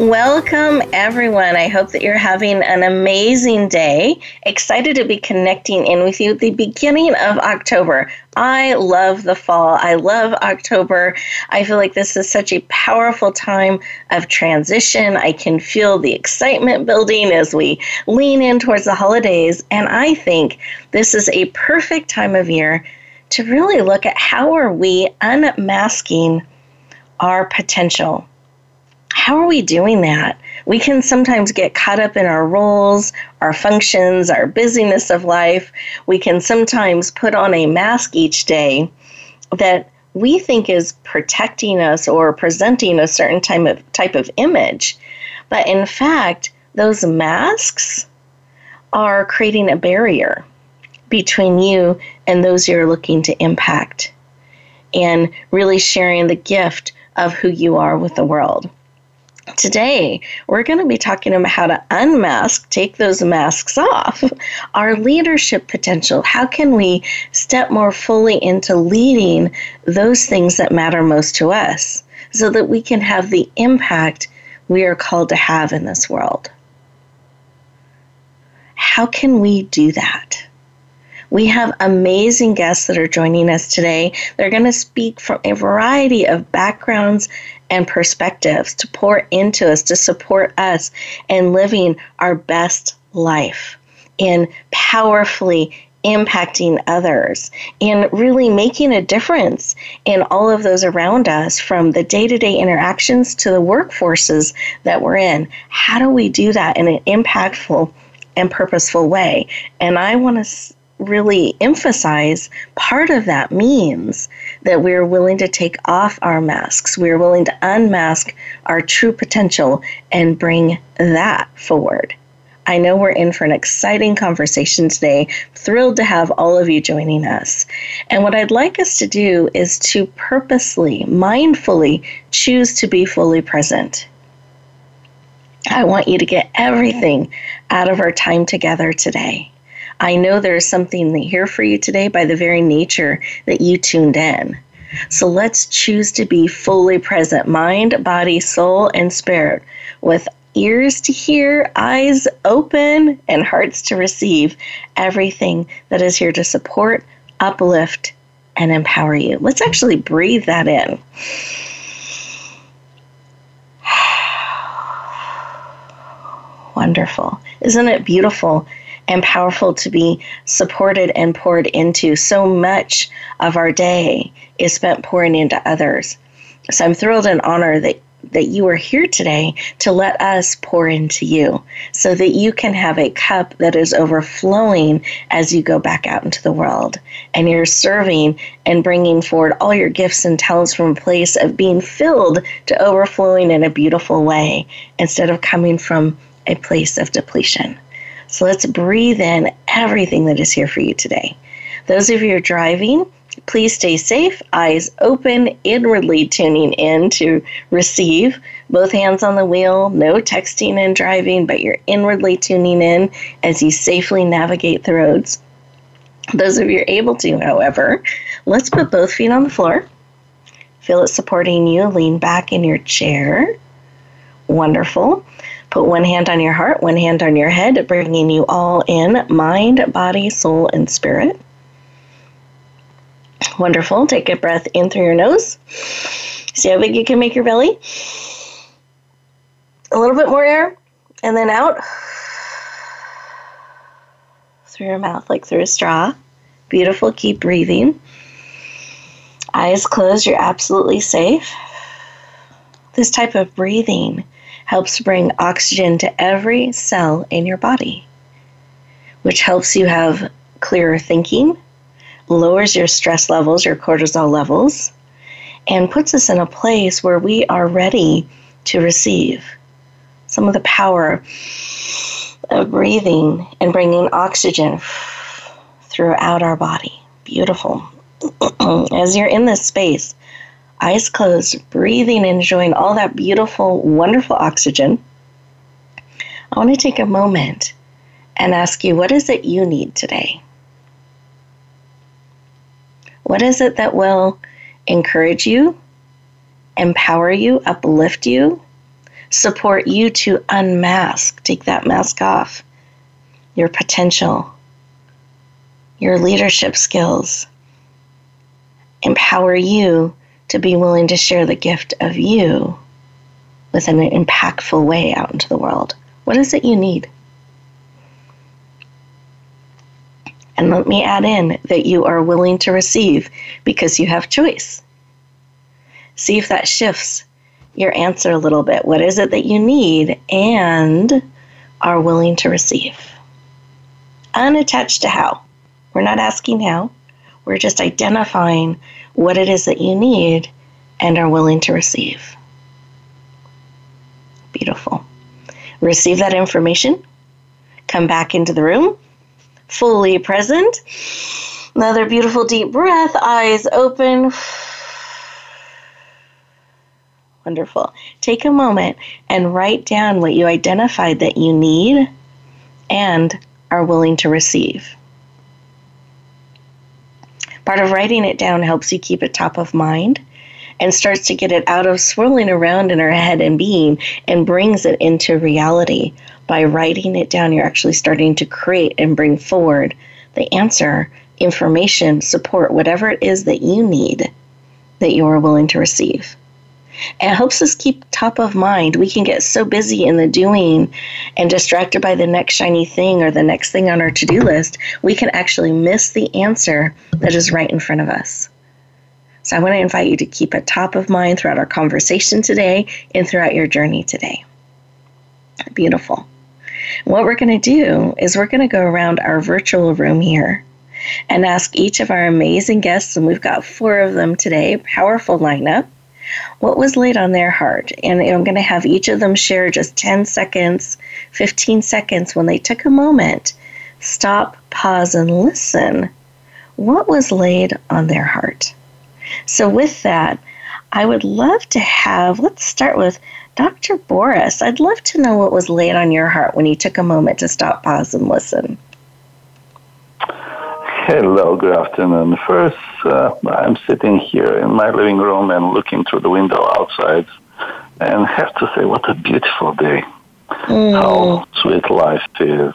Welcome, everyone. I hope that you're having an amazing day. Excited to be connecting in with you at the beginning of October. I love the fall. I love October. I feel like this is such a powerful time of transition. I can feel the excitement building as we lean in towards the holidays. And I think this is a perfect time of year to really look at how are we unmasking our potential how are we doing that? We can sometimes get caught up in our roles, our functions, our busyness of life. We can sometimes put on a mask each day that we think is protecting us or presenting a certain type of, type of image. But in fact, those masks are creating a barrier between you and those you're looking to impact and really sharing the gift of who you are with the world. Today, we're going to be talking about how to unmask, take those masks off, our leadership potential. How can we step more fully into leading those things that matter most to us so that we can have the impact we are called to have in this world? How can we do that? We have amazing guests that are joining us today. They're going to speak from a variety of backgrounds and perspectives to pour into us, to support us in living our best life, in powerfully impacting others, in really making a difference in all of those around us from the day to day interactions to the workforces that we're in. How do we do that in an impactful and purposeful way? And I want to really emphasize, part of that means that we're willing to take off our masks. We're willing to unmask our true potential and bring that forward. I know we're in for an exciting conversation today. Thrilled to have all of you joining us. And what I'd like us to do is to purposely, mindfully choose to be fully present. I want you to get everything out of our time together today. I know there is something here for you today by the very nature that you tuned in. So let's choose to be fully present mind, body, soul, and spirit with ears to hear, eyes open, and hearts to receive everything that is here to support, uplift, and empower you. Let's actually breathe that in. Wonderful. Isn't it beautiful and powerful to be supported and poured into. So much of our day is spent pouring into others. So I'm thrilled and honored that that you are here today to let us pour into you so that you can have a cup that is overflowing as you go back out into the world. And you're serving and bringing forward all your gifts and talents from a place of being filled to overflowing in a beautiful way instead of coming from a place of depletion. So let's breathe in everything that is here for you today. Those of you who are driving, please stay safe, eyes open, inwardly tuning in to receive. Both hands on the wheel, no texting and driving, but you're inwardly tuning in as you safely navigate the roads. Those of you who are able to, however, let's put both feet on the floor. Feel it supporting you. Lean back in your chair. Wonderful. Put one hand on your heart, one hand on your head, bringing you all in mind, body, soul, and spirit. Wonderful. Take a breath in through your nose. See how big you can make your belly. A little bit more air, and then out through your mouth like through a straw. Beautiful. Keep breathing. Eyes closed. You're absolutely safe. This type of breathing helps bring oxygen to every cell in your body, which helps you have clearer thinking, lowers your stress levels, your cortisol levels, and puts us in a place where we are ready to receive some of the power of breathing and bringing oxygen throughout our body. Beautiful. As you're in this space, eyes closed, breathing enjoying all that beautiful, wonderful oxygen, I want to take a moment and ask you what is it you need today? What is it that will encourage you, empower you, uplift you, support you to unmask, take that mask off, your potential, your leadership skills, empower you to be willing to share the gift of you with an impactful way out into the world. What is it you need? And let me add in that you are willing to receive because you have choice. See if that shifts your answer a little bit. What is it that you need and are willing to receive? Unattached to how. We're not asking how, we're just identifying what it is that you need and are willing to receive. Beautiful. Receive that information, come back into the room, fully present. Another beautiful deep breath, eyes open. Wonderful. Take a moment and write down what you identified that you need and are willing to receive. Part of writing it down helps you keep it top of mind and starts to get it out of swirling around in our head and being and brings it into reality. By writing it down, you're actually starting to create and bring forward the answer, information, support, whatever it is that you need that you are willing to receive. It helps us keep top of mind. We can get so busy in the doing and distracted by the next shiny thing or the next thing on our to do list, we can actually miss the answer that is right in front of us. So I want to invite you to keep it top of mind throughout our conversation today and throughout your journey today. Beautiful. What we're going to do is we're going to go around our virtual room here and ask each of our amazing guests, and we've got four of them today, powerful lineup what was laid on their heart. And I'm going to have each of them share just 10 seconds, 15 seconds when they took a moment, stop, pause, and listen. What was laid on their heart? So, with that, I would love to have, let's start with Dr. Boris. I'd love to know what was laid on your heart when you took a moment to stop, pause, and listen. Hello, good afternoon. First, uh, I'm sitting here in my living room and looking through the window outside, and have to say, what a beautiful day! Mm. How sweet life is.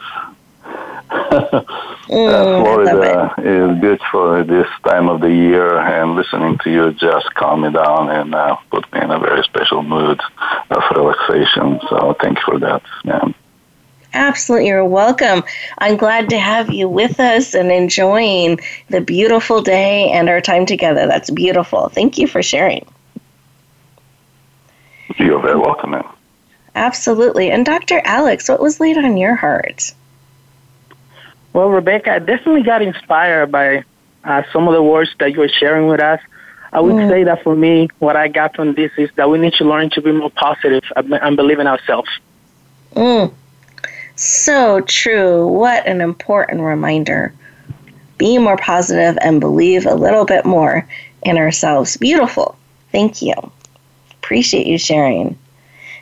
mm, uh, Florida is beautiful at this time of the year, and listening to you just calm me down and uh, put me in a very special mood of relaxation. So, thank you for that, man. Absolutely, you're welcome. I'm glad to have you with us and enjoying the beautiful day and our time together. That's beautiful. Thank you for sharing. You're very welcome, ma'am. Absolutely. And Dr. Alex, what was laid on your heart? Well, Rebecca, I definitely got inspired by uh, some of the words that you were sharing with us. I would mm. say that for me, what I got from this is that we need to learn to be more positive and believe in ourselves. Mm. So true. What an important reminder. Be more positive and believe a little bit more in ourselves. Beautiful. Thank you. Appreciate you sharing.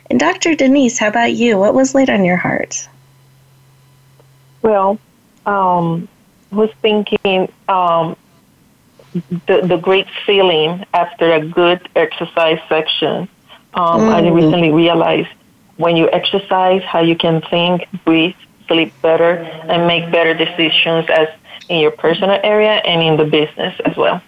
And Dr. Denise, how about you? What was laid on your heart? Well, um, was thinking um, the the great feeling after a good exercise section. Um, mm. I recently realized when you exercise, how you can think, breathe, sleep better, and make better decisions as in your personal area and in the business as well.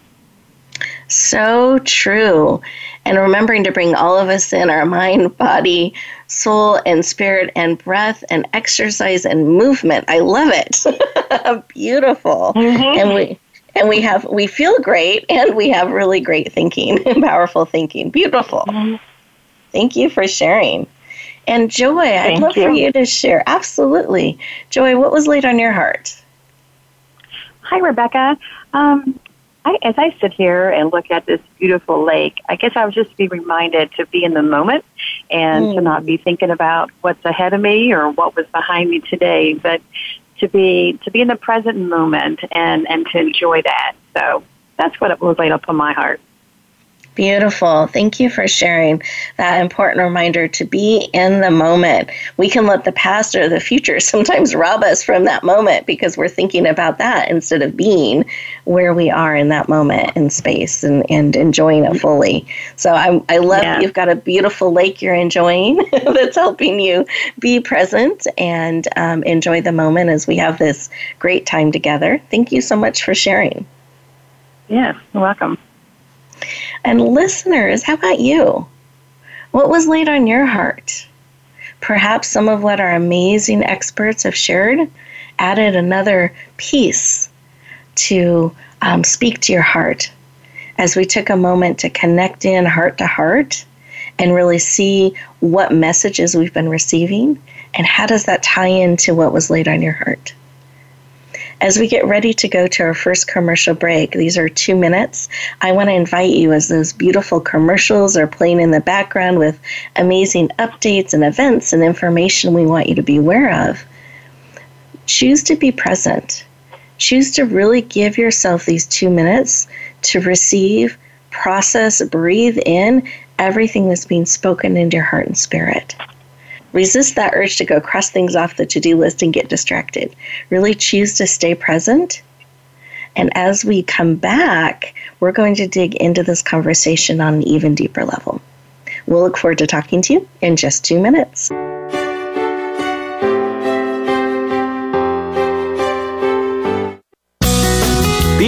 So true. And remembering to bring all of us in our mind, body, soul, and spirit, and breath, and exercise and movement. I love it. Beautiful. Mm-hmm. And we and we have we feel great and we have really great thinking and powerful thinking. Beautiful. Mm-hmm. Thank you for sharing. And Joy, Thank I'd love you. for you to share. Absolutely. Joy, what was laid on your heart? Hi, Rebecca. Um, I, as I sit here and look at this beautiful lake, I guess I would just be reminded to be in the moment and mm. to not be thinking about what's ahead of me or what was behind me today, but to be to be in the present moment and and to enjoy that. So that's what it was laid up on my heart. Beautiful. Thank you for sharing that important reminder to be in the moment. We can let the past or the future sometimes rob us from that moment because we're thinking about that instead of being where we are in that moment in space and, and enjoying it fully. So I, I love yeah. you've got a beautiful lake you're enjoying that's helping you be present and um, enjoy the moment as we have this great time together. Thank you so much for sharing. Yeah, you're welcome. And listeners, how about you? What was laid on your heart? Perhaps some of what our amazing experts have shared added another piece to um, speak to your heart as we took a moment to connect in heart to heart and really see what messages we've been receiving and how does that tie into what was laid on your heart. As we get ready to go to our first commercial break, these are two minutes. I want to invite you as those beautiful commercials are playing in the background with amazing updates and events and information we want you to be aware of. Choose to be present. Choose to really give yourself these two minutes to receive, process, breathe in everything that's being spoken into your heart and spirit. Resist that urge to go cross things off the to do list and get distracted. Really choose to stay present. And as we come back, we're going to dig into this conversation on an even deeper level. We'll look forward to talking to you in just two minutes.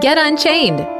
Get Unchained.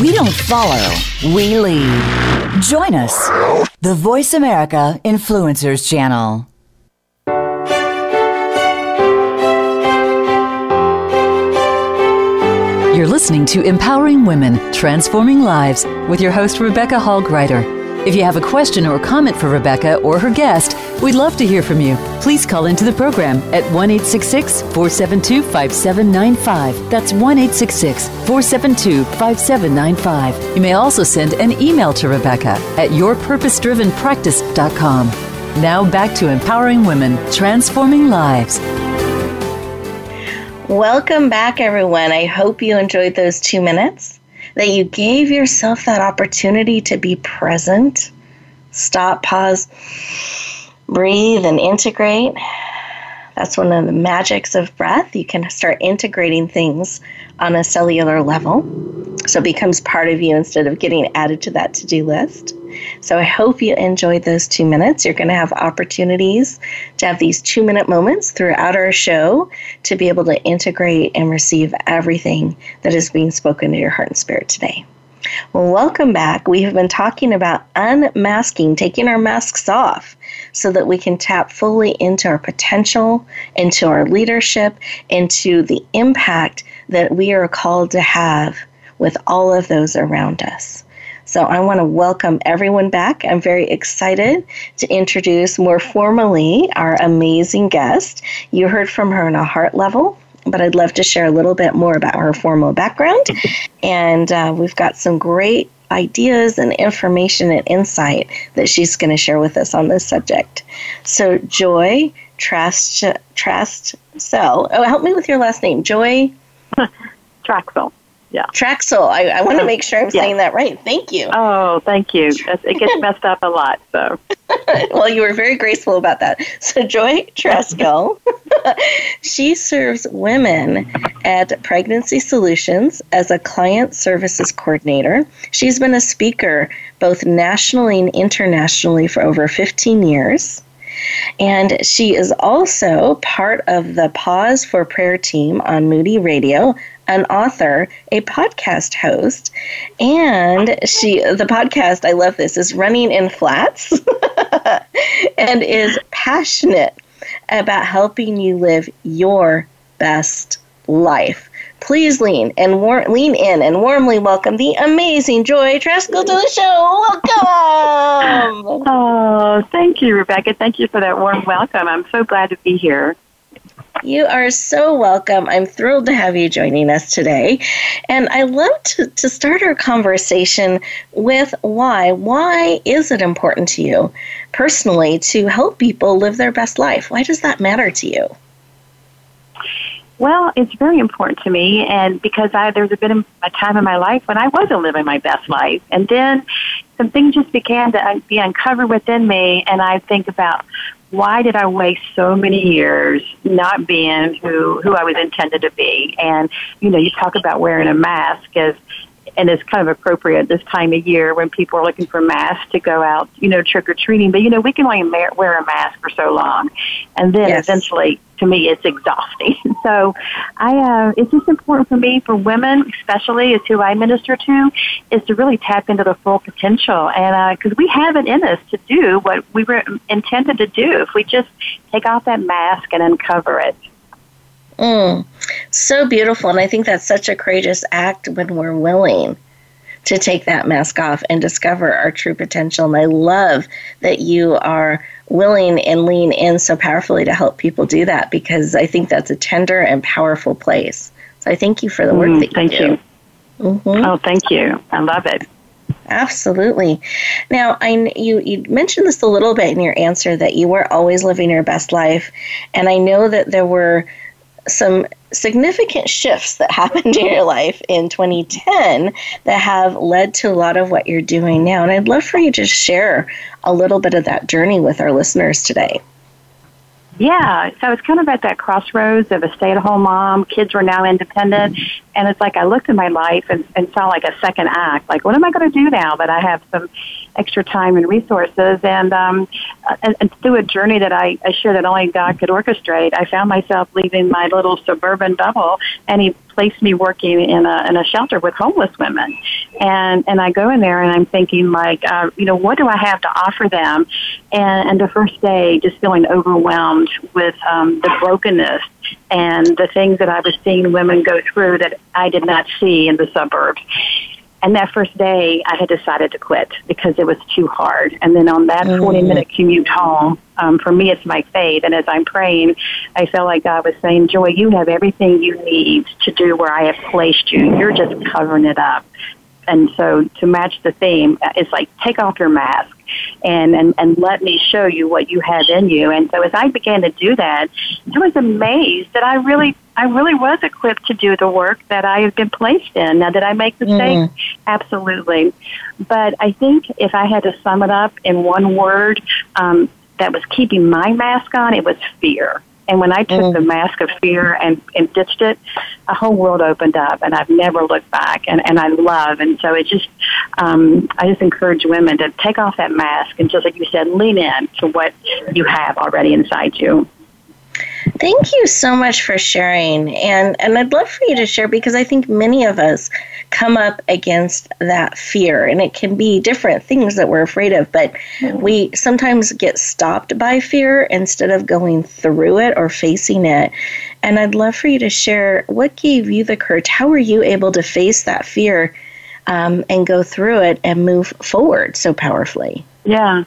We don't follow, we lead. Join us, the Voice America Influencers Channel. You're listening to Empowering Women, Transforming Lives with your host, Rebecca Hall Gruyter. If you have a question or comment for Rebecca or her guest, we'd love to hear from you. Please call into the program at 1 472 5795. That's 1 472 5795. You may also send an email to Rebecca at yourpurposedrivenpractice.com. Now back to empowering women, transforming lives. Welcome back, everyone. I hope you enjoyed those two minutes that you gave yourself that opportunity to be present. Stop, pause, breathe, and integrate. That's one of the magics of breath. You can start integrating things on a cellular level. So it becomes part of you instead of getting added to that to do list. So I hope you enjoyed those two minutes. You're going to have opportunities to have these two minute moments throughout our show to be able to integrate and receive everything that is being spoken to your heart and spirit today. Well, welcome back. We have been talking about unmasking, taking our masks off so that we can tap fully into our potential, into our leadership, into the impact that we are called to have with all of those around us. So I want to welcome everyone back. I'm very excited to introduce more formally our amazing guest. You heard from her on a heart level but I'd love to share a little bit more about her formal background. And uh, we've got some great ideas and information and insight that she's going to share with us on this subject. So, Joy Trust Trust Cell. Oh, help me with your last name, Joy. Trachsel. Yeah. Trachsel. I, I want to make sure I'm yeah. saying that right. Thank you. Oh, thank you. It gets messed up a lot. So. well, you were very graceful about that. So, Joy Tresco, she serves women at Pregnancy Solutions as a client services coordinator. She's been a speaker both nationally and internationally for over 15 years. And she is also part of the Pause for Prayer team on Moody Radio, an author, a podcast host, and she the podcast I love this is running in flats and is passionate about helping you live your best life. Please lean and war- lean in and warmly welcome the amazing Joy Tresco to the show. Welcome. oh, thank you, Rebecca. Thank you for that warm welcome. I'm so glad to be here. You are so welcome. I'm thrilled to have you joining us today. And I love to, to start our conversation with why. Why is it important to you personally to help people live their best life? Why does that matter to you? Well, it's very important to me, and because I there's a bit of a time in my life when I wasn't living my best life, and then some things just began to be uncovered within me, and I think about why did I waste so many years not being who who I was intended to be? And you know, you talk about wearing a mask as and it's kind of appropriate this time of year when people are looking for masks to go out, you know, trick or treating. But you know, we can only wear a mask for so long, and then yes. eventually, to me, it's exhausting. so, I uh, it's just important for me, for women especially, is who I minister to, is to really tap into the full potential, and because uh, we have it in us to do what we were intended to do if we just take off that mask and uncover it. Mm, so beautiful. And I think that's such a courageous act when we're willing to take that mask off and discover our true potential. And I love that you are willing and lean in so powerfully to help people do that because I think that's a tender and powerful place. So I thank you for the work mm, that you do. thank do. You. Mm-hmm. Oh, thank you. I love it. Absolutely. Now, I you you mentioned this a little bit in your answer that you were always living your best life, and I know that there were some significant shifts that happened in your life in 2010 that have led to a lot of what you're doing now. And I'd love for you to share a little bit of that journey with our listeners today. Yeah, so it's kind of at that crossroads of a stay at home mom. Kids were now independent. And it's like I looked at my life and, and saw like a second act. Like, what am I going to do now that I have some extra time and resources? And, um, and, and through a journey that I, I share that only God could orchestrate, I found myself leaving my little suburban bubble, and he placed me working in a, in a shelter with homeless women. And, and I go in there and I'm thinking like, uh, you know, what do I have to offer them? And, and the first day just feeling overwhelmed with um, the brokenness and the things that I was seeing women go through that I did not see in the suburbs. And that first day, I had decided to quit because it was too hard. And then on that 40 minute commute home, um, for me, it's my faith. And as I'm praying, I felt like God was saying, Joy, you have everything you need to do where I have placed you. You're just covering it up. And so to match the theme, it's like take off your mask and, and, and let me show you what you have in you. And so as I began to do that, I was amazed that I really I really was equipped to do the work that I have been placed in. Now, did I make mistakes? Mm. Absolutely. But I think if I had to sum it up in one word um, that was keeping my mask on, it was fear. And when I took mm. the mask of fear and, and ditched it, a whole world opened up, and I've never looked back. And, and I love, and so it just, um, I just encourage women to take off that mask and just like you said, lean in to what you have already inside you. Thank you so much for sharing. And and I'd love for you to share because I think many of us come up against that fear and it can be different things that we're afraid of, but we sometimes get stopped by fear instead of going through it or facing it. And I'd love for you to share what gave you the courage. How were you able to face that fear um, and go through it and move forward so powerfully? Yeah.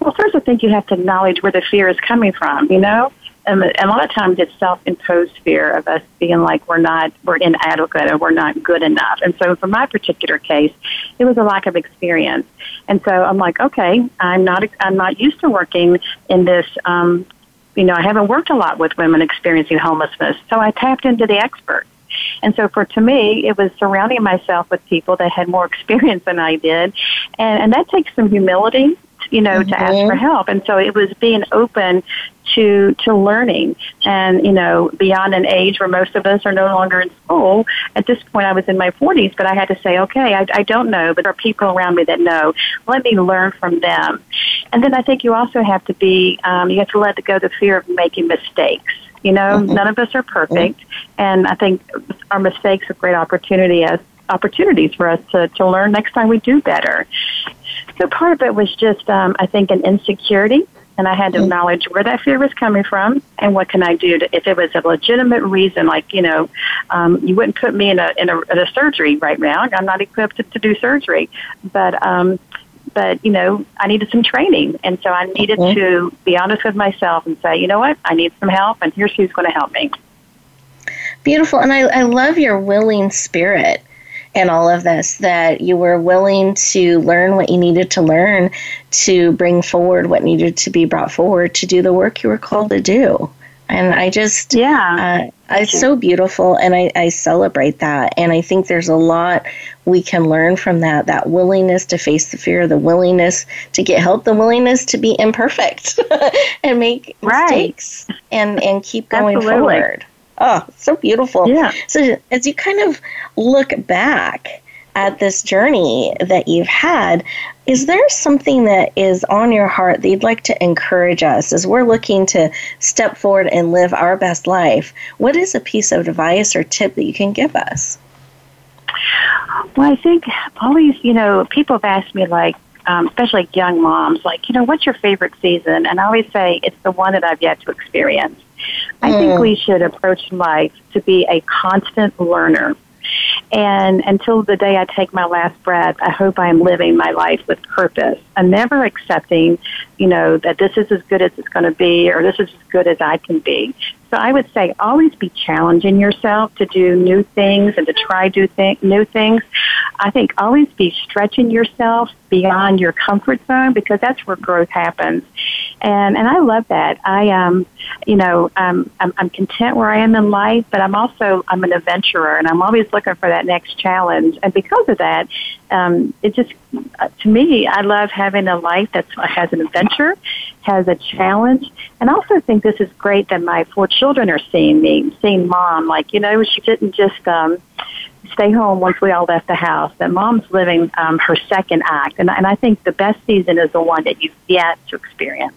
Well, first, I think you have to acknowledge where the fear is coming from, you know? And a lot of times it's self-imposed fear of us being like we're not we're inadequate or we're not good enough. And so for my particular case it was a lack of experience. And so i'm like okay i'm not i'm not used to working in this um you know i haven't worked a lot with women experiencing homelessness. So i tapped into the experts. And so for to me, it was surrounding myself with people that had more experience than I did. And, and that takes some humility you know, mm-hmm. to ask for mm-hmm. help. And so it was being open to to learning and you know beyond an age where most of us are no longer in school at this point i was in my 40s but i had to say okay i, I don't know but there are people around me that know let me learn from them and then i think you also have to be um, you have to let go the fear of making mistakes you know mm-hmm. none of us are perfect mm-hmm. and i think our mistakes are great opportunity as opportunities for us to, to learn next time we do better so part of it was just, um, I think, an insecurity. And I had to mm-hmm. acknowledge where that fear was coming from and what can I do to, if it was a legitimate reason, like, you know, um, you wouldn't put me in a, in a, in a surgery right now. I'm not equipped to, to do surgery. But, um, but you know i needed some training and so i needed mm-hmm. to be honest with myself and say you know what i need some help and here's who's going to help me beautiful and I, I love your willing spirit in all of this that you were willing to learn what you needed to learn to bring forward what needed to be brought forward to do the work you were called to do. And i just yeah. uh, it's so beautiful and I, I celebrate that. And i think there's a lot we can learn from that that willingness to face the fear the willingness to get help the willingness to be imperfect and make right. mistakes and and keep going Absolutely. forward Oh, so beautiful. Yeah. So as you kind of look back at this journey that you've had, is there something that is on your heart that you'd like to encourage us as we're looking to step forward and live our best life? What is a piece of advice or tip that you can give us? Well, I think always, you know, people have asked me, like, um, especially young moms, like, you know, what's your favorite season? And I always say it's the one that I've yet to experience. I think mm. we should approach life to be a constant learner. And until the day I take my last breath, I hope I am living my life with purpose. I'm never accepting, you know, that this is as good as it's going to be or this is as good as I can be. So I would say always be challenging yourself to do new things and to try do th- new things. I think always be stretching yourself beyond your comfort zone because that's where growth happens. And and I love that. I um you know, um I'm I'm content where I am in life, but I'm also I'm an adventurer and I'm always looking for that next challenge. And because of that, um it just uh, to me, I love having a life that has an adventure, has a challenge, and also think this is great that my four children are seeing me, seeing mom. Like you know, she didn't just um, stay home once we all left the house. That mom's living um, her second act, and and I think the best season is the one that you've yet to experience.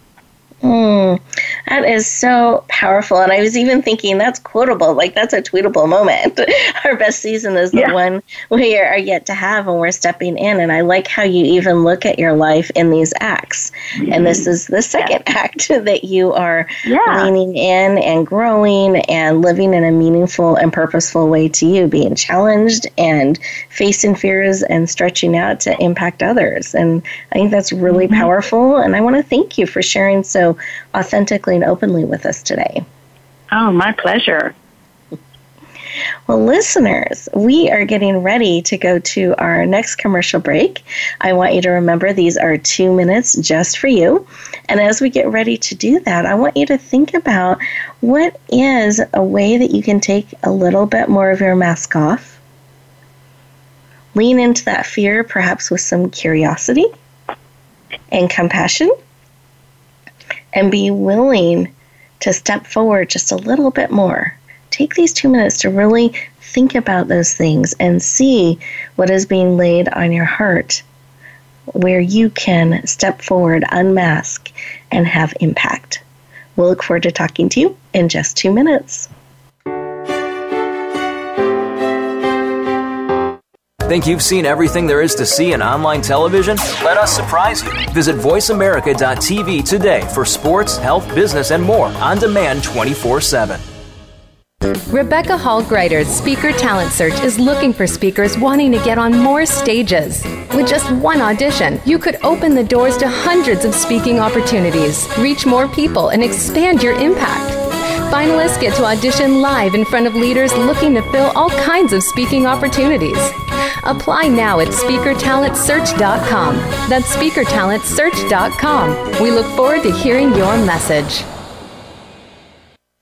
Mm, that is so powerful. And I was even thinking that's quotable, like that's a tweetable moment. Our best season is the yeah. one we are yet to have when we're stepping in. And I like how you even look at your life in these acts. Mm-hmm. And this is the second yeah. act that you are yeah. leaning in and growing and living in a meaningful and purposeful way to you, being challenged and facing fears and stretching out to impact others. And I think that's really mm-hmm. powerful. And I want to thank you for sharing so authentically and openly with us today. Oh, my pleasure. Well, listeners, we are getting ready to go to our next commercial break. I want you to remember these are two minutes just for you. And as we get ready to do that, I want you to think about what is a way that you can take a little bit more of your mask off. Lean into that fear, perhaps with some curiosity and compassion and be willing to step forward just a little bit more. Take these two minutes to really think about those things and see what is being laid on your heart where you can step forward, unmask, and have impact. We'll look forward to talking to you in just two minutes. Think you've seen everything there is to see in online television? Let us surprise you. Visit VoiceAmerica.tv today for sports, health, business, and more on demand 24 7. Rebecca Hall Gruyter's Speaker Talent Search is looking for speakers wanting to get on more stages. With just one audition, you could open the doors to hundreds of speaking opportunities, reach more people, and expand your impact. Finalists get to audition live in front of leaders looking to fill all kinds of speaking opportunities. Apply now at speakertalentsearch.com. That's speakertalentsearch.com. We look forward to hearing your message.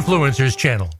Influencers Channel.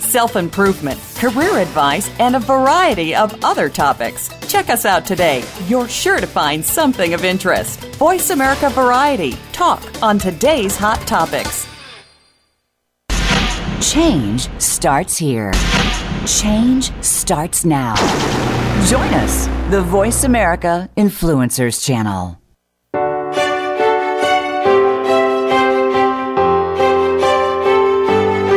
self improvement, career advice, and a variety of other topics. Check us out today. You're sure to find something of interest. Voice America Variety. Talk on today's hot topics. Change starts here. Change starts now. Join us, the Voice America Influencers Channel.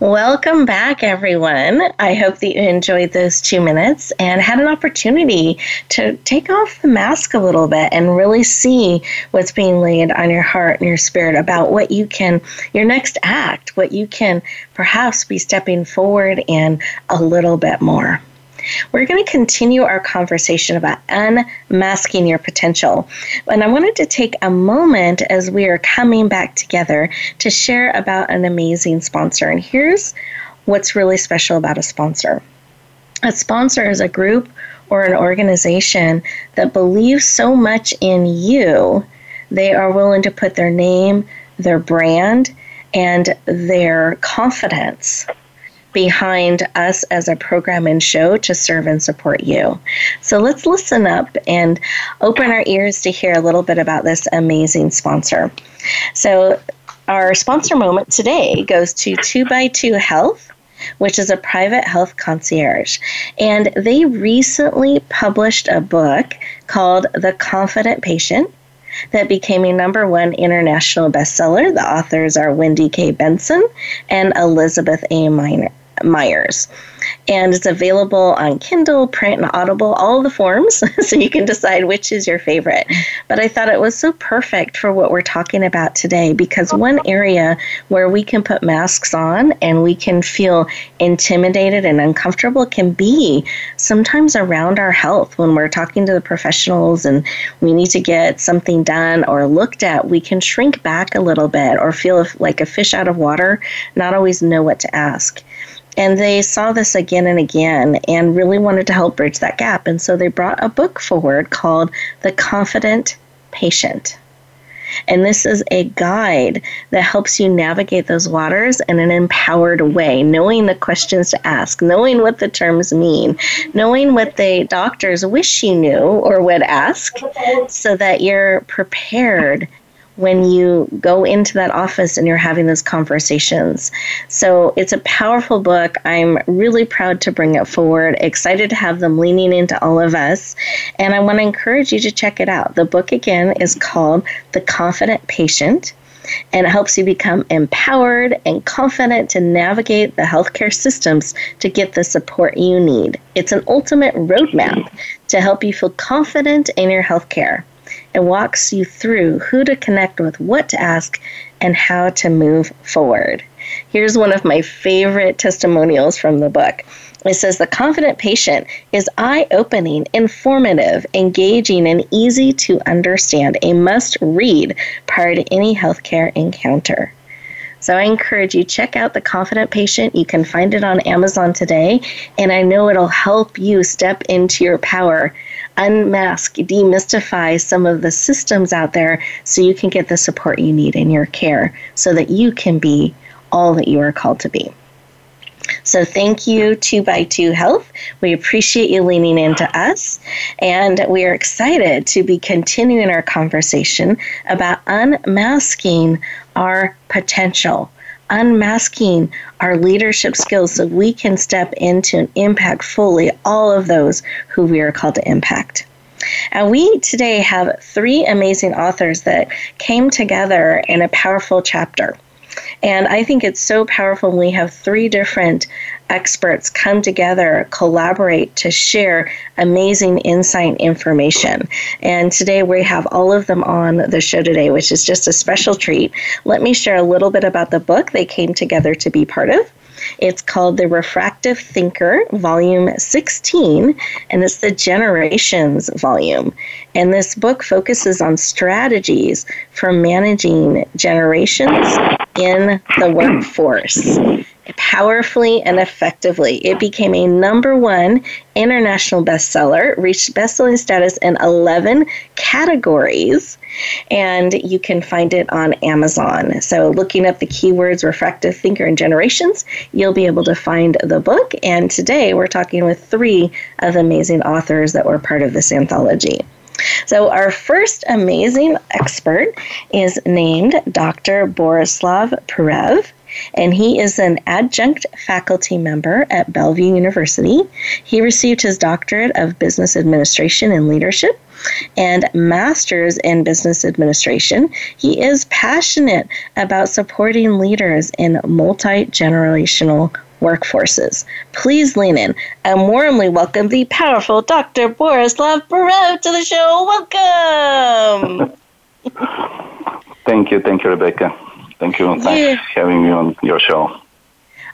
Welcome back, everyone. I hope that you enjoyed those two minutes and had an opportunity to take off the mask a little bit and really see what's being laid on your heart and your spirit about what you can, your next act, what you can perhaps be stepping forward in a little bit more. We're going to continue our conversation about unmasking your potential. And I wanted to take a moment as we are coming back together to share about an amazing sponsor. And here's what's really special about a sponsor a sponsor is a group or an organization that believes so much in you, they are willing to put their name, their brand, and their confidence behind us as a program and show to serve and support you. So let's listen up and open our ears to hear a little bit about this amazing sponsor. So, our sponsor moment today goes to 2x2 Health which is a private health concierge. And they recently published a book called The Confident Patient that became a number one international bestseller. The authors are Wendy K. Benson and Elizabeth A. Myers. And it's available on Kindle, print, and Audible, all the forms, so you can decide which is your favorite. But I thought it was so perfect for what we're talking about today because one area where we can put masks on and we can feel intimidated and uncomfortable can be sometimes around our health when we're talking to the professionals and we need to get something done or looked at. We can shrink back a little bit or feel like a fish out of water, not always know what to ask. And they saw this again and again and really wanted to help bridge that gap. And so they brought a book forward called The Confident Patient. And this is a guide that helps you navigate those waters in an empowered way, knowing the questions to ask, knowing what the terms mean, knowing what the doctors wish you knew or would ask, so that you're prepared when you go into that office and you're having those conversations. So it's a powerful book. I'm really proud to bring it forward, excited to have them leaning into all of us. And I want to encourage you to check it out. The book, again, is called The Confident Patient and it helps you become empowered and confident to navigate the healthcare systems to get the support you need. It's an ultimate roadmap to help you feel confident in your healthcare. It walks you through who to connect with, what to ask, and how to move forward. Here's one of my favorite testimonials from the book. It says the confident patient is eye opening, informative, engaging, and easy to understand, a must read prior to any healthcare encounter. So I encourage you check out the Confident Patient. You can find it on Amazon today, and I know it'll help you step into your power unmask, demystify some of the systems out there so you can get the support you need in your care so that you can be all that you are called to be. So thank you, 2 by 2 Health. We appreciate you leaning into us, and we are excited to be continuing our conversation about unmasking our potential unmasking our leadership skills so we can step into and impact fully all of those who we are called to impact. And we today have three amazing authors that came together in a powerful chapter. And I think it's so powerful when we have three different experts come together, collaborate to share amazing insight information. And today we have all of them on the show today, which is just a special treat. Let me share a little bit about the book they came together to be part of. It's called The Refractive Thinker, Volume 16, and it's the Generations volume. And this book focuses on strategies for managing generations in the workforce powerfully and effectively. It became a number one international bestseller, reached bestselling status in 11 categories, and you can find it on Amazon. So, looking up the keywords refractive thinker and generations, you'll be able to find the book. And today we're talking with three of the amazing authors that were part of this anthology. So, our first amazing expert is named Dr. Borislav Perev and he is an adjunct faculty member at Bellevue University. He received his doctorate of business administration and leadership and master's in business administration. He is passionate about supporting leaders in multi generational workforces. Please lean in and warmly welcome the powerful Dr. Borislav Perev to the show. Welcome. thank you. Thank you, Rebecca. Thank you. Thanks yeah. for having me on your show.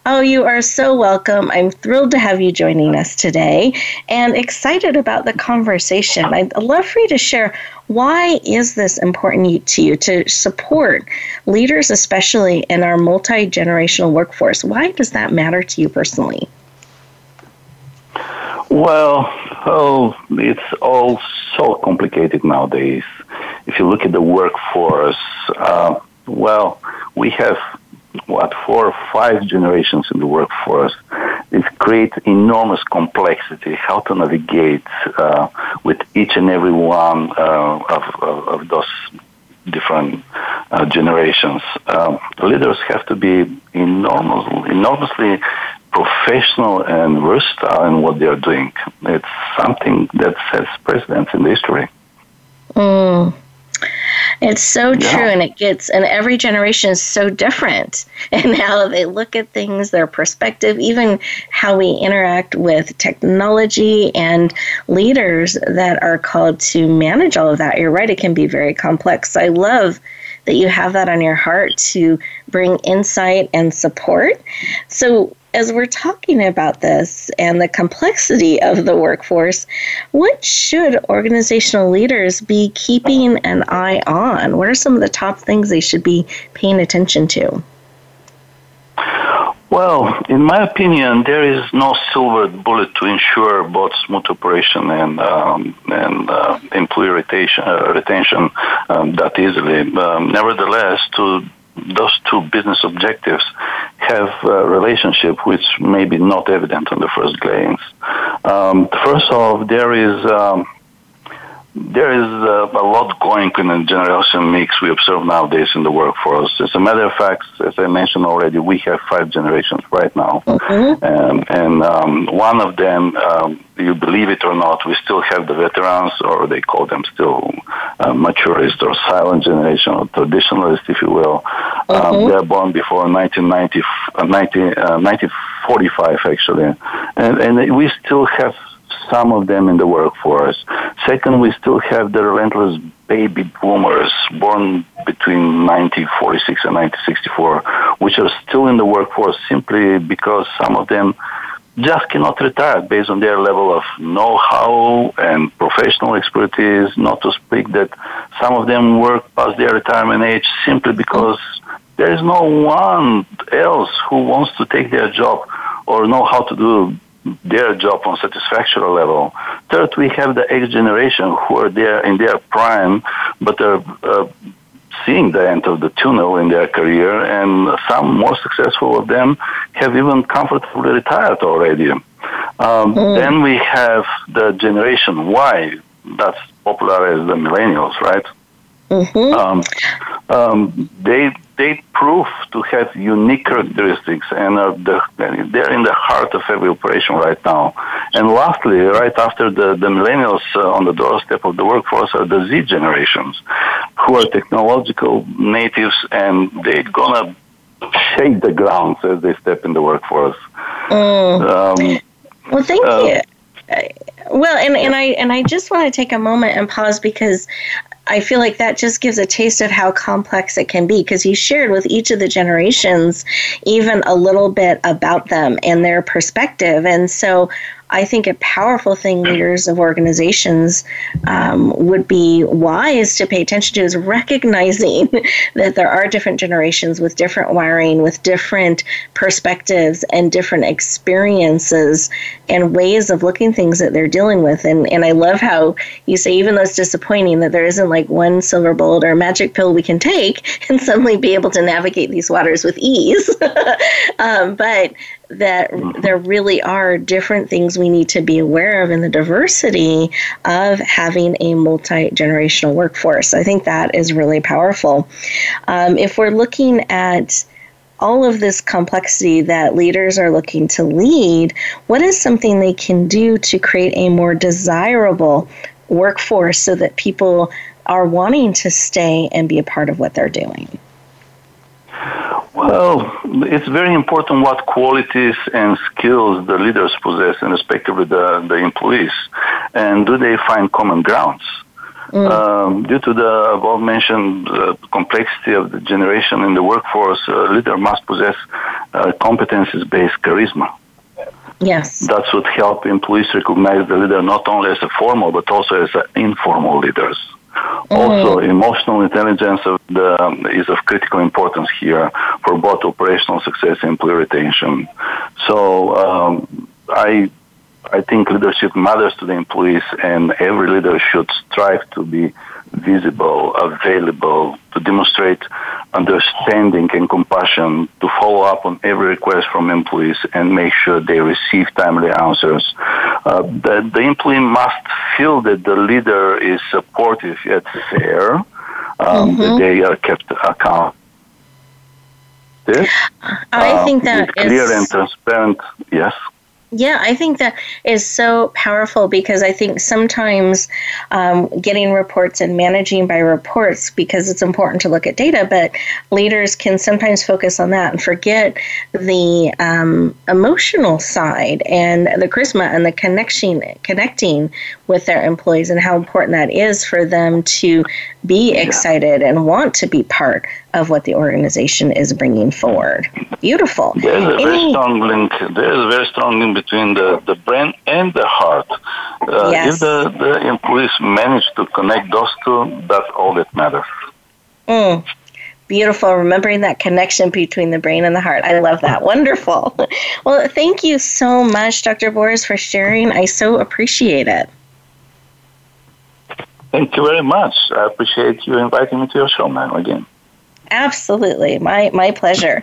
Oh, you are so welcome. I'm thrilled to have you joining us today and excited about the conversation. I'd love for you to share why is this important to you to support leaders, especially in our multi generational workforce? Why does that matter to you personally? Well, oh, it's all so complicated nowadays. If you look at the workforce, uh, well, we have what four or five generations in the workforce. It creates enormous complexity how to navigate uh, with each and every one uh, of, of, of, those different uh, generations. Um, leaders have to be enormous, enormously professional and versatile in what they are doing. It's something that sets precedence in the history. Mm. It's so yeah. true, and it gets, and every generation is so different in how they look at things, their perspective, even how we interact with technology and leaders that are called to manage all of that. You're right, it can be very complex. I love that you have that on your heart to bring insight and support. So, as we're talking about this and the complexity of the workforce, what should organizational leaders be keeping an eye on? What are some of the top things they should be paying attention to? Well, in my opinion, there is no silver bullet to ensure both smooth operation and um, and uh, employee retention, uh, retention um, that easily. Um, nevertheless, to those two business objectives have a relationship which may be not evident on the first glance. Um, first off, there is um, there is uh, a lot going in the generation mix we observe nowadays in the workforce. As a matter of fact, as I mentioned already, we have five generations right now, mm-hmm. and, and um, one of them, um, you believe it or not, we still have the veterans, or they call them still uh, maturist or silent generation or traditionalist, if you will. Um, mm-hmm. Um, they're born before 1990, uh, 19, uh, 1945, actually, and, and we still have some of them in the workforce. Second, we still have the relentless baby boomers born between 1946 and 1964, which are still in the workforce simply because some of them just cannot retire based on their level of know-how and professional expertise, not to speak that some of them work past their retirement age simply because there is no one else who wants to take their job or know how to do their job on satisfactory level. Third, we have the X generation who are there in their prime, but are uh, seeing the end of the tunnel in their career, and some more successful of them have even comfortably retired already. Um, mm. Then we have the generation Y, that's popular as the millennials, right? Mm-hmm. Um, um, they they prove to have unique characteristics and uh, the, they're in the heart of every operation right now. And lastly, right after the, the millennials uh, on the doorstep of the workforce are the Z generations, who are technological natives and they're gonna shake the ground as they step in the workforce. Mm. Um, well, thank uh, you. Uh, well, and, and I and I just want to take a moment and pause because I feel like that just gives a taste of how complex it can be because you shared with each of the generations even a little bit about them and their perspective. And so I think a powerful thing leaders of organizations um, would be wise to pay attention to is recognizing that there are different generations with different wiring, with different perspectives and different experiences and ways of looking things that they're dealing with. And and I love how you say even though it's disappointing that there isn't like one silver bullet or magic pill we can take and suddenly be able to navigate these waters with ease. um, but that mm-hmm. there really are different things we need to be aware of in the diversity of having a multi generational workforce. I think that is really powerful. Um, if we're looking at all of this complexity that leaders are looking to lead, what is something they can do to create a more desirable workforce so that people are wanting to stay and be a part of what they're doing? Well, it's very important what qualities and skills the leaders possess, and respectively the, the employees. And do they find common grounds? Mm. Um, due to the above mentioned uh, complexity of the generation in the workforce, a leader must possess uh, competencies based charisma. Yes. That would help employees recognize the leader not only as a formal but also as an informal leaders. Also, mm. emotional intelligence of the, is of critical importance here for both operational success and employee retention. So, um, I I think leadership matters to the employees, and every leader should strive to be visible, available, to demonstrate understanding and compassion, to follow up on every request from employees and make sure they receive timely answers. Uh, the, the employee must feel that the leader is supportive yet fair, um, mm-hmm. that they are kept accountable. I um, think that is clear and transparent. Yes. Yeah, I think that is so powerful because I think sometimes um, getting reports and managing by reports because it's important to look at data, but leaders can sometimes focus on that and forget the um, emotional side and the charisma and the connection connecting with their employees and how important that is for them to be excited and want to be part of what the organization is bringing forward. Beautiful. There's a very strong link. There's a very strong link between the, the brain and the heart. Uh, Yes. If the, the employees manage to connect those two, that's all that matters. Mm, beautiful. Remembering that connection between the brain and the heart. I love that. Wonderful. Well, thank you so much, Dr. Boris, for sharing. I so appreciate it. Thank you very much. I appreciate you inviting me to your show, man, again. Absolutely. My my pleasure.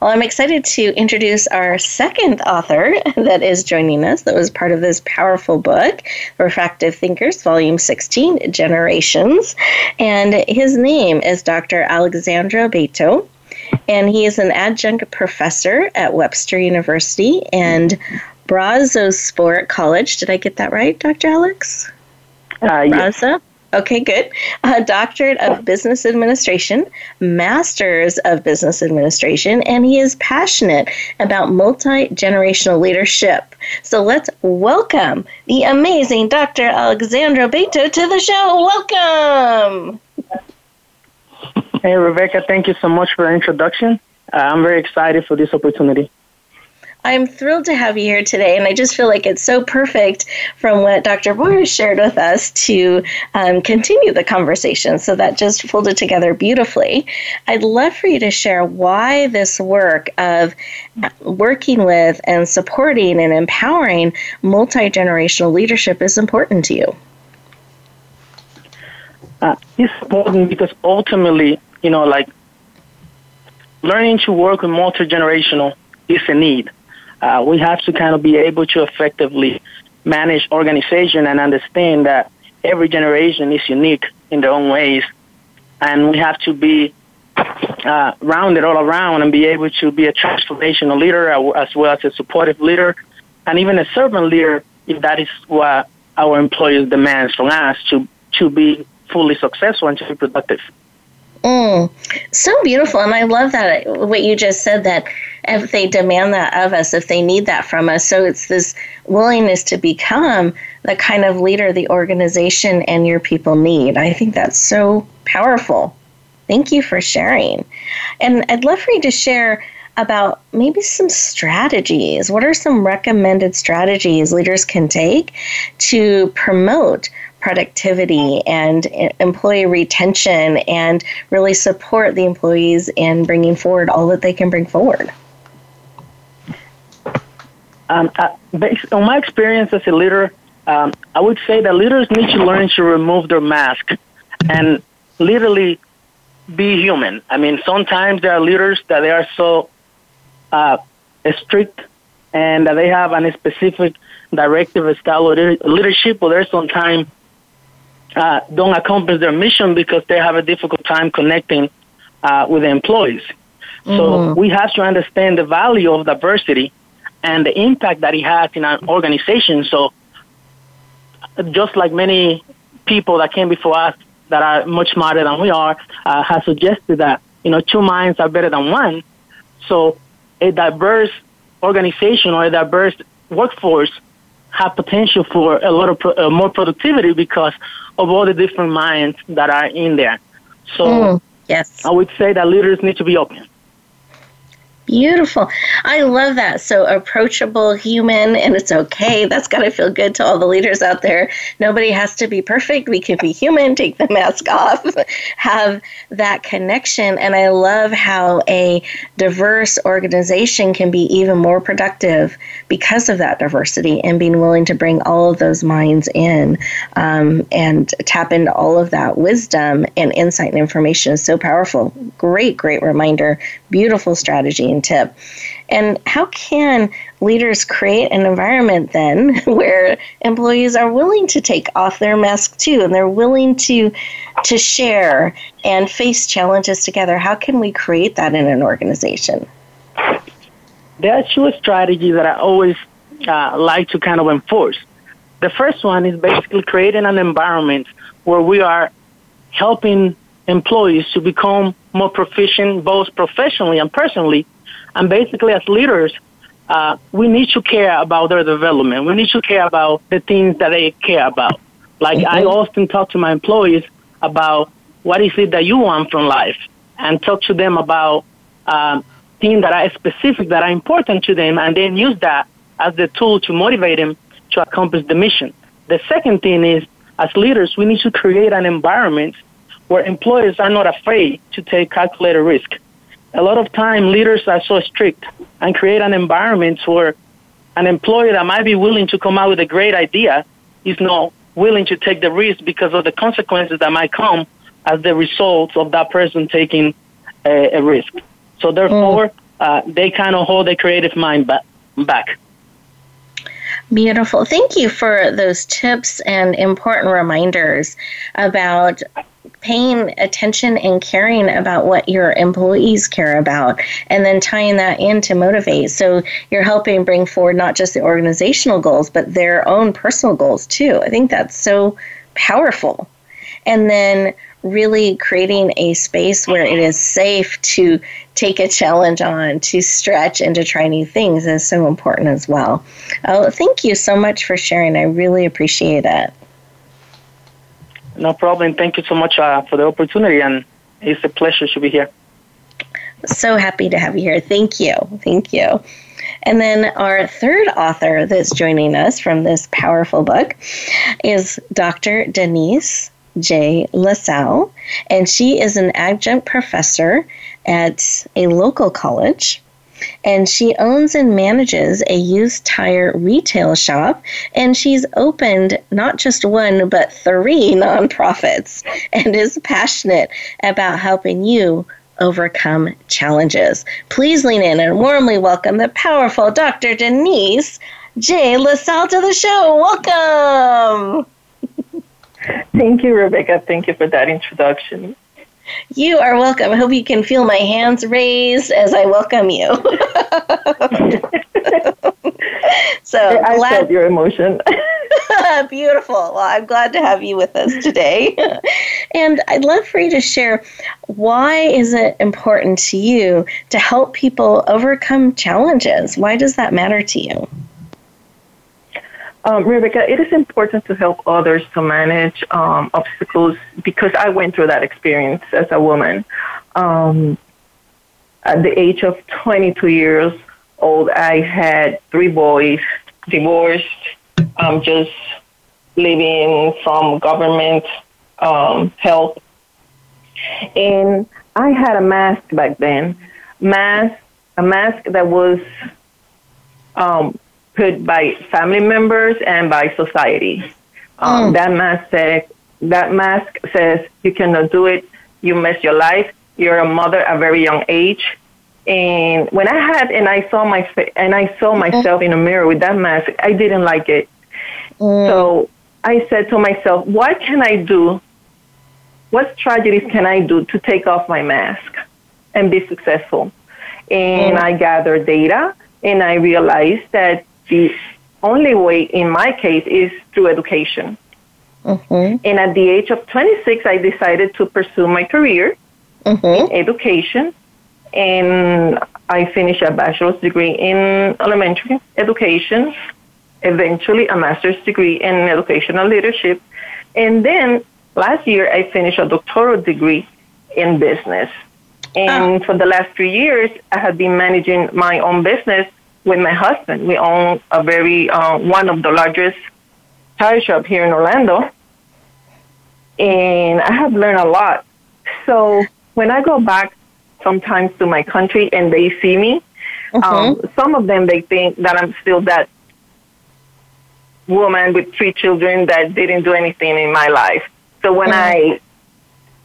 Well, I'm excited to introduce our second author that is joining us that was part of this powerful book, Refractive Thinkers, Volume 16, Generations. And his name is Dr. Alexandra Beato. And he is an adjunct professor at Webster University and Brazosport College. Did I get that right, Dr. Alex? Uh, yes. Okay, good. A doctorate of business administration, master's of business administration, and he is passionate about multi generational leadership. So let's welcome the amazing Dr. Alexandra Beato to the show. Welcome. Hey, Rebecca, thank you so much for the introduction. Uh, I'm very excited for this opportunity. I'm thrilled to have you here today, and I just feel like it's so perfect from what Dr. Boris shared with us to um, continue the conversation. So that just folded together beautifully. I'd love for you to share why this work of working with and supporting and empowering multi generational leadership is important to you. Uh, it's important because ultimately, you know, like learning to work with multi generational is a need. Uh, we have to kind of be able to effectively manage organization and understand that every generation is unique in their own ways, and we have to be uh, rounded all around and be able to be a transformational leader as well as a supportive leader, and even a servant leader if that is what our employers demands from us to to be fully successful and to be productive. Mm, so beautiful. And I love that, what you just said, that if they demand that of us, if they need that from us. So it's this willingness to become the kind of leader the organization and your people need. I think that's so powerful. Thank you for sharing. And I'd love for you to share about maybe some strategies. What are some recommended strategies leaders can take to promote productivity and employee retention and really support the employees in bringing forward all that they can bring forward? Um, uh, based on my experience as a leader, um, I would say that leaders need to learn to remove their mask and literally be human. I mean, sometimes there are leaders that they are so uh, strict and that they have a specific directive style of leadership, but there's sometimes uh, don't accomplish their mission because they have a difficult time connecting uh, with the employees. So Mm-hmm. we have to understand the value of diversity and the impact that it has in an organization. So just like many people that came before us that are much smarter than we are uh, have suggested that you know two minds are better than one. So a diverse organization or a diverse workforce have potential for a lot of pro- uh, more productivity because of all the different minds that are in there. So Mm, yes. I would say that leaders need to be open. Beautiful. I love that. So approachable, human, and it's okay. That's got to feel good to all the leaders out there. Nobody has to be perfect. We can be human, take the mask off, have that connection. And I love how a diverse organization can be even more productive because of that diversity and being willing to bring all of those minds in um, and tap into all of that wisdom and insight and information is so powerful. Great, great reminder. Beautiful strategy and tip. And how can leaders create an environment then where employees are willing to take off their mask too and they're willing to to share and face challenges together? How can we create that in an organization? Are two strategies that I always uh, like to kind of enforce. The first one is basically creating an environment where we are helping employees to become more proficient, both professionally and personally. And basically, as leaders, uh, we need to care about their development. We need to care about the things that they care about. Like mm-hmm. I often talk to my employees about what is it that you want from life, and talk to them about um, things that are specific, that are important to them, and then use that as the tool to motivate them to accomplish the mission. The second thing is, as leaders, we need to create an environment where employees are not afraid to take calculated risk. A lot of time, leaders are so strict and create an environment where an employee that might be willing to come out with a great idea is not willing to take the risk because of the consequences that might come as the result of that person taking a, a risk. So therefore, mm. uh, they kind of hold their creative mind back. back. Beautiful. Thank you for those tips and important reminders about paying attention and caring about what your employees care about and then tying that in to motivate so you're helping bring forward not just the organizational goals but their own personal goals too i think that's so powerful and then really creating a space where it is safe to take a challenge on, to stretch, and to try new things is so important as well. Oh, thank you so much for sharing. I really appreciate it. No problem. Thank you so much uh, for the opportunity, and it's a pleasure to be here. So happy to have you here. Thank you. Thank you. And then our third author that's joining us from this powerful book is Dr. Denise J. LaSalle, and she is an adjunct professor at a local college. And she owns and manages a used tire retail shop, and she's opened not just one, but three nonprofits, and is passionate about helping you overcome challenges. Please lean in and warmly welcome the powerful Dr. Denise J. LaSalle to the show. Welcome. Thank you, Rebecca. Thank you for that introduction. You are welcome. I hope you can feel my hands raised as I welcome you. so I glad, felt your emotion. beautiful. Well, I'm glad to have you with us today. and I'd love for you to share why is it important to you to help people overcome challenges? Why does that matter to you? Um, Rebecca, it is important to help others to manage um, obstacles because I went through that experience as a woman. Um, at the age of 22 years old, I had three boys, divorced, um, just living from government um, help. And I had a mask back then, mask, a mask that was um, put by family members and by society. Um, mm. That mask says that mask says you cannot do it. You mess your life. You're a mother at a very young age. And when I had and I saw my and I saw mm-hmm. myself in a mirror with that mask, I didn't like it. Mm. So I said to myself, what can I do? What tragedies can I do to take off my mask and be successful? And mm. I gathered data and I realized that the only way, in my case, is through education. Mm-hmm. And at the age of 26, I decided to pursue my career mm-hmm. in education. And I finished a bachelor's degree in elementary education, eventually a master's degree in educational leadership. And then last year, I finished a doctoral degree in business. And oh. for the last three years, I have been managing my own business with my husband. We own a very uh, one of the largest tire shop here in Orlando, and I have learned a lot. So when I go back sometimes to my country and they see me, mm-hmm. um, some of them they think that I'm still that woman with three children that didn't do anything in my life. So when mm-hmm. I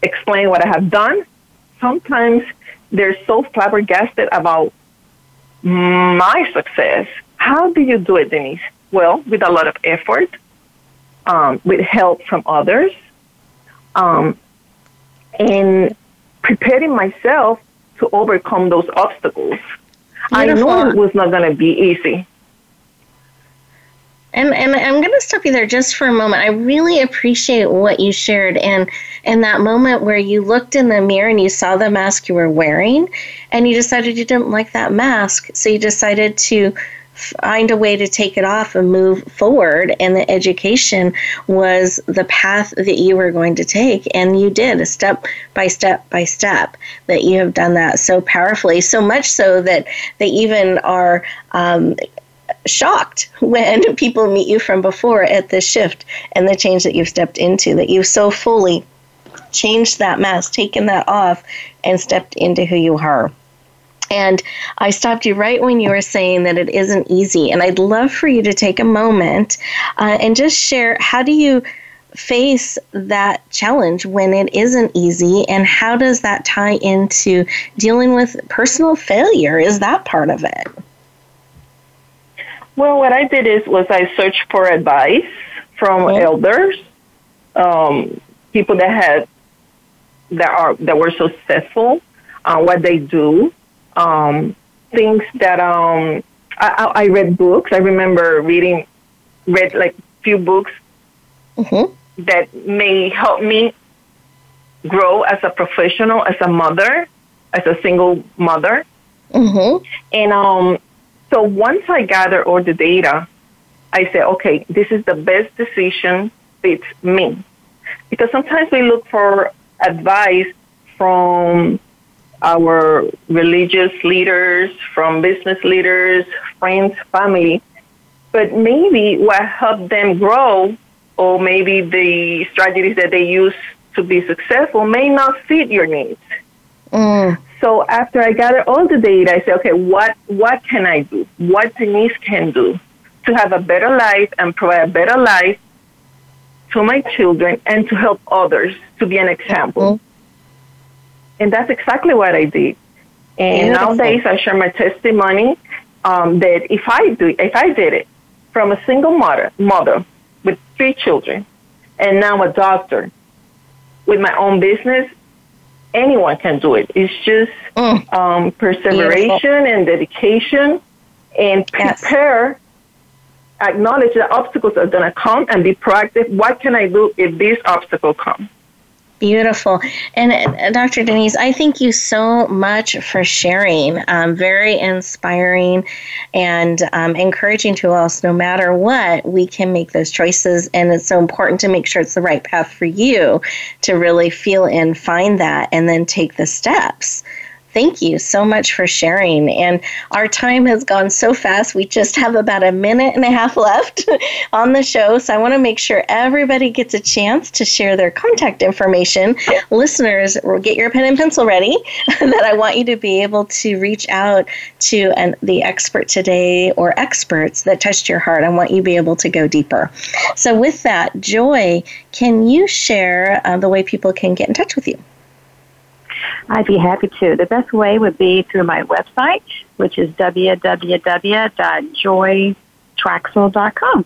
explain what I have done, sometimes they're so flabbergasted about my success. How do you do it, Denise? Well, with a lot of effort, um, with help from others, um, and preparing myself to overcome those obstacles. Beautiful. I knew it was not going to be easy. And and I'm going to stop you there just for a moment. I really appreciate what you shared and and that moment where you looked in the mirror and you saw the mask you were wearing and you decided you didn't like that mask, so you decided to find a way to take it off and move forward and the education was the path that you were going to take. And you did a step by step by step that you have done that so powerfully. So much so that they even are um, shocked when people meet you from before at the shift and the change that you've stepped into, that you've so fully changed that mask, taken that off, and stepped into who you are. And I stopped you right when you were saying that it isn't easy. And I'd love for you to take a moment uh, and just share how do you face that challenge when it isn't easy and how does that tie into dealing with personal failure is that part of it well, what I did is was I searched for advice from mm-hmm. elders, um, people that had that are that were successful, uh, what they do, um, things that um, I, I, read books. I remember reading, read like few books mm-hmm. that may help me grow as a professional, as a mother, as a single mother. Mm-hmm. And um, so once I gather all the data, I say, okay, this is the best decision fits me. Because sometimes we look for advice from our religious leaders, from business leaders, friends, family, but maybe what helped them grow or maybe the strategies that they use to be successful may not fit your needs. Mm. So after I gather all the data, I say, okay, what, what can I do? What Denise can do to have a better life and provide a better life to my children and to help others to be an example. Mm-hmm. And that's exactly what I did. And Beautiful. nowadays I share my testimony um, that if I do, if I did it from a single mother, mother with three children, and now a doctor with my own business, anyone can do it. It's just mm. um, perseveration Beautiful. and dedication and prepare, yes. acknowledge that obstacles are going to come and be proactive. What can I do if this obstacle comes? Beautiful. And uh, Dr. Denise, I thank you so much for sharing. Um, very inspiring and um, encouraging to us. No matter what, we can make those choices. And it's so important to make sure it's the right path for you to really feel and find that and then take the steps thank you so much for sharing. And our time has gone so fast. We just have about a minute and a half left on the show. So I want to make sure everybody gets a chance to share their contact information. Listeners, get your pen and pencil ready that I want you to be able to reach out to an, the expert today or experts that touched your heart. I want you to be able to go deeper. So, with that, Joy, can you share uh, the way people can get in touch with you? I'd be happy to. The best way would be through my website, which is www.joytrachsel.com.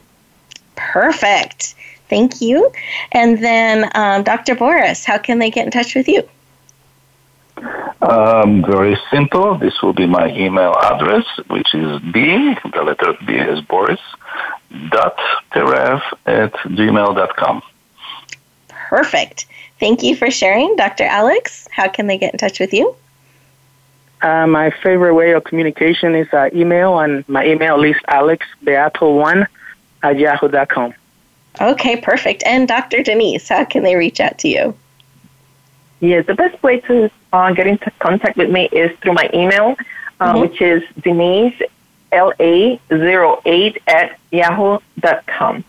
Perfect. Thank you. And then, um, Dr. Boris, how can they get in touch with you? Um, very simple. This will be my email address, which is B, the letter B is Boris, dot terev at gmail.com. Perfect. Thank you for sharing. Dr. Alex, how can they get in touch with you? Uh, my favorite way of communication is uh, email, and my email is alexbeato1 at yahoo.com. Okay, perfect. And Dr. Denise, how can they reach out to you? Yes, the best way to uh, get into contact with me is through my email, uh, mm-hmm. which is denise la08 at yahoo.com.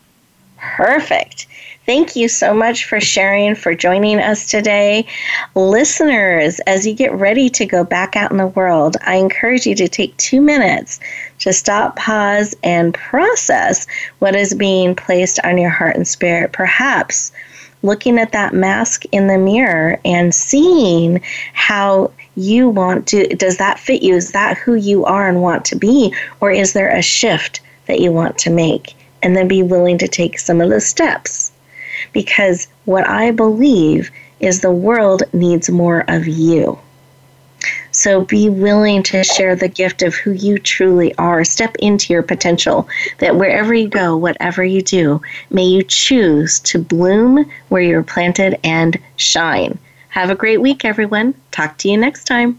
Perfect. Thank you so much for sharing, for joining us today. Listeners, as you get ready to go back out in the world, I encourage you to take two minutes to stop, pause, and process what is being placed on your heart and spirit. Perhaps looking at that mask in the mirror and seeing how you want to does that fit you is that who you are and want to be or is there a shift that you want to make and then be willing to take some of those steps because what I believe is the world needs more of you. So be willing to share the gift of who you truly are. Step into your potential that wherever you go, whatever you do, may you choose to bloom where you're planted and shine. Have a great week, everyone. Talk to you next time.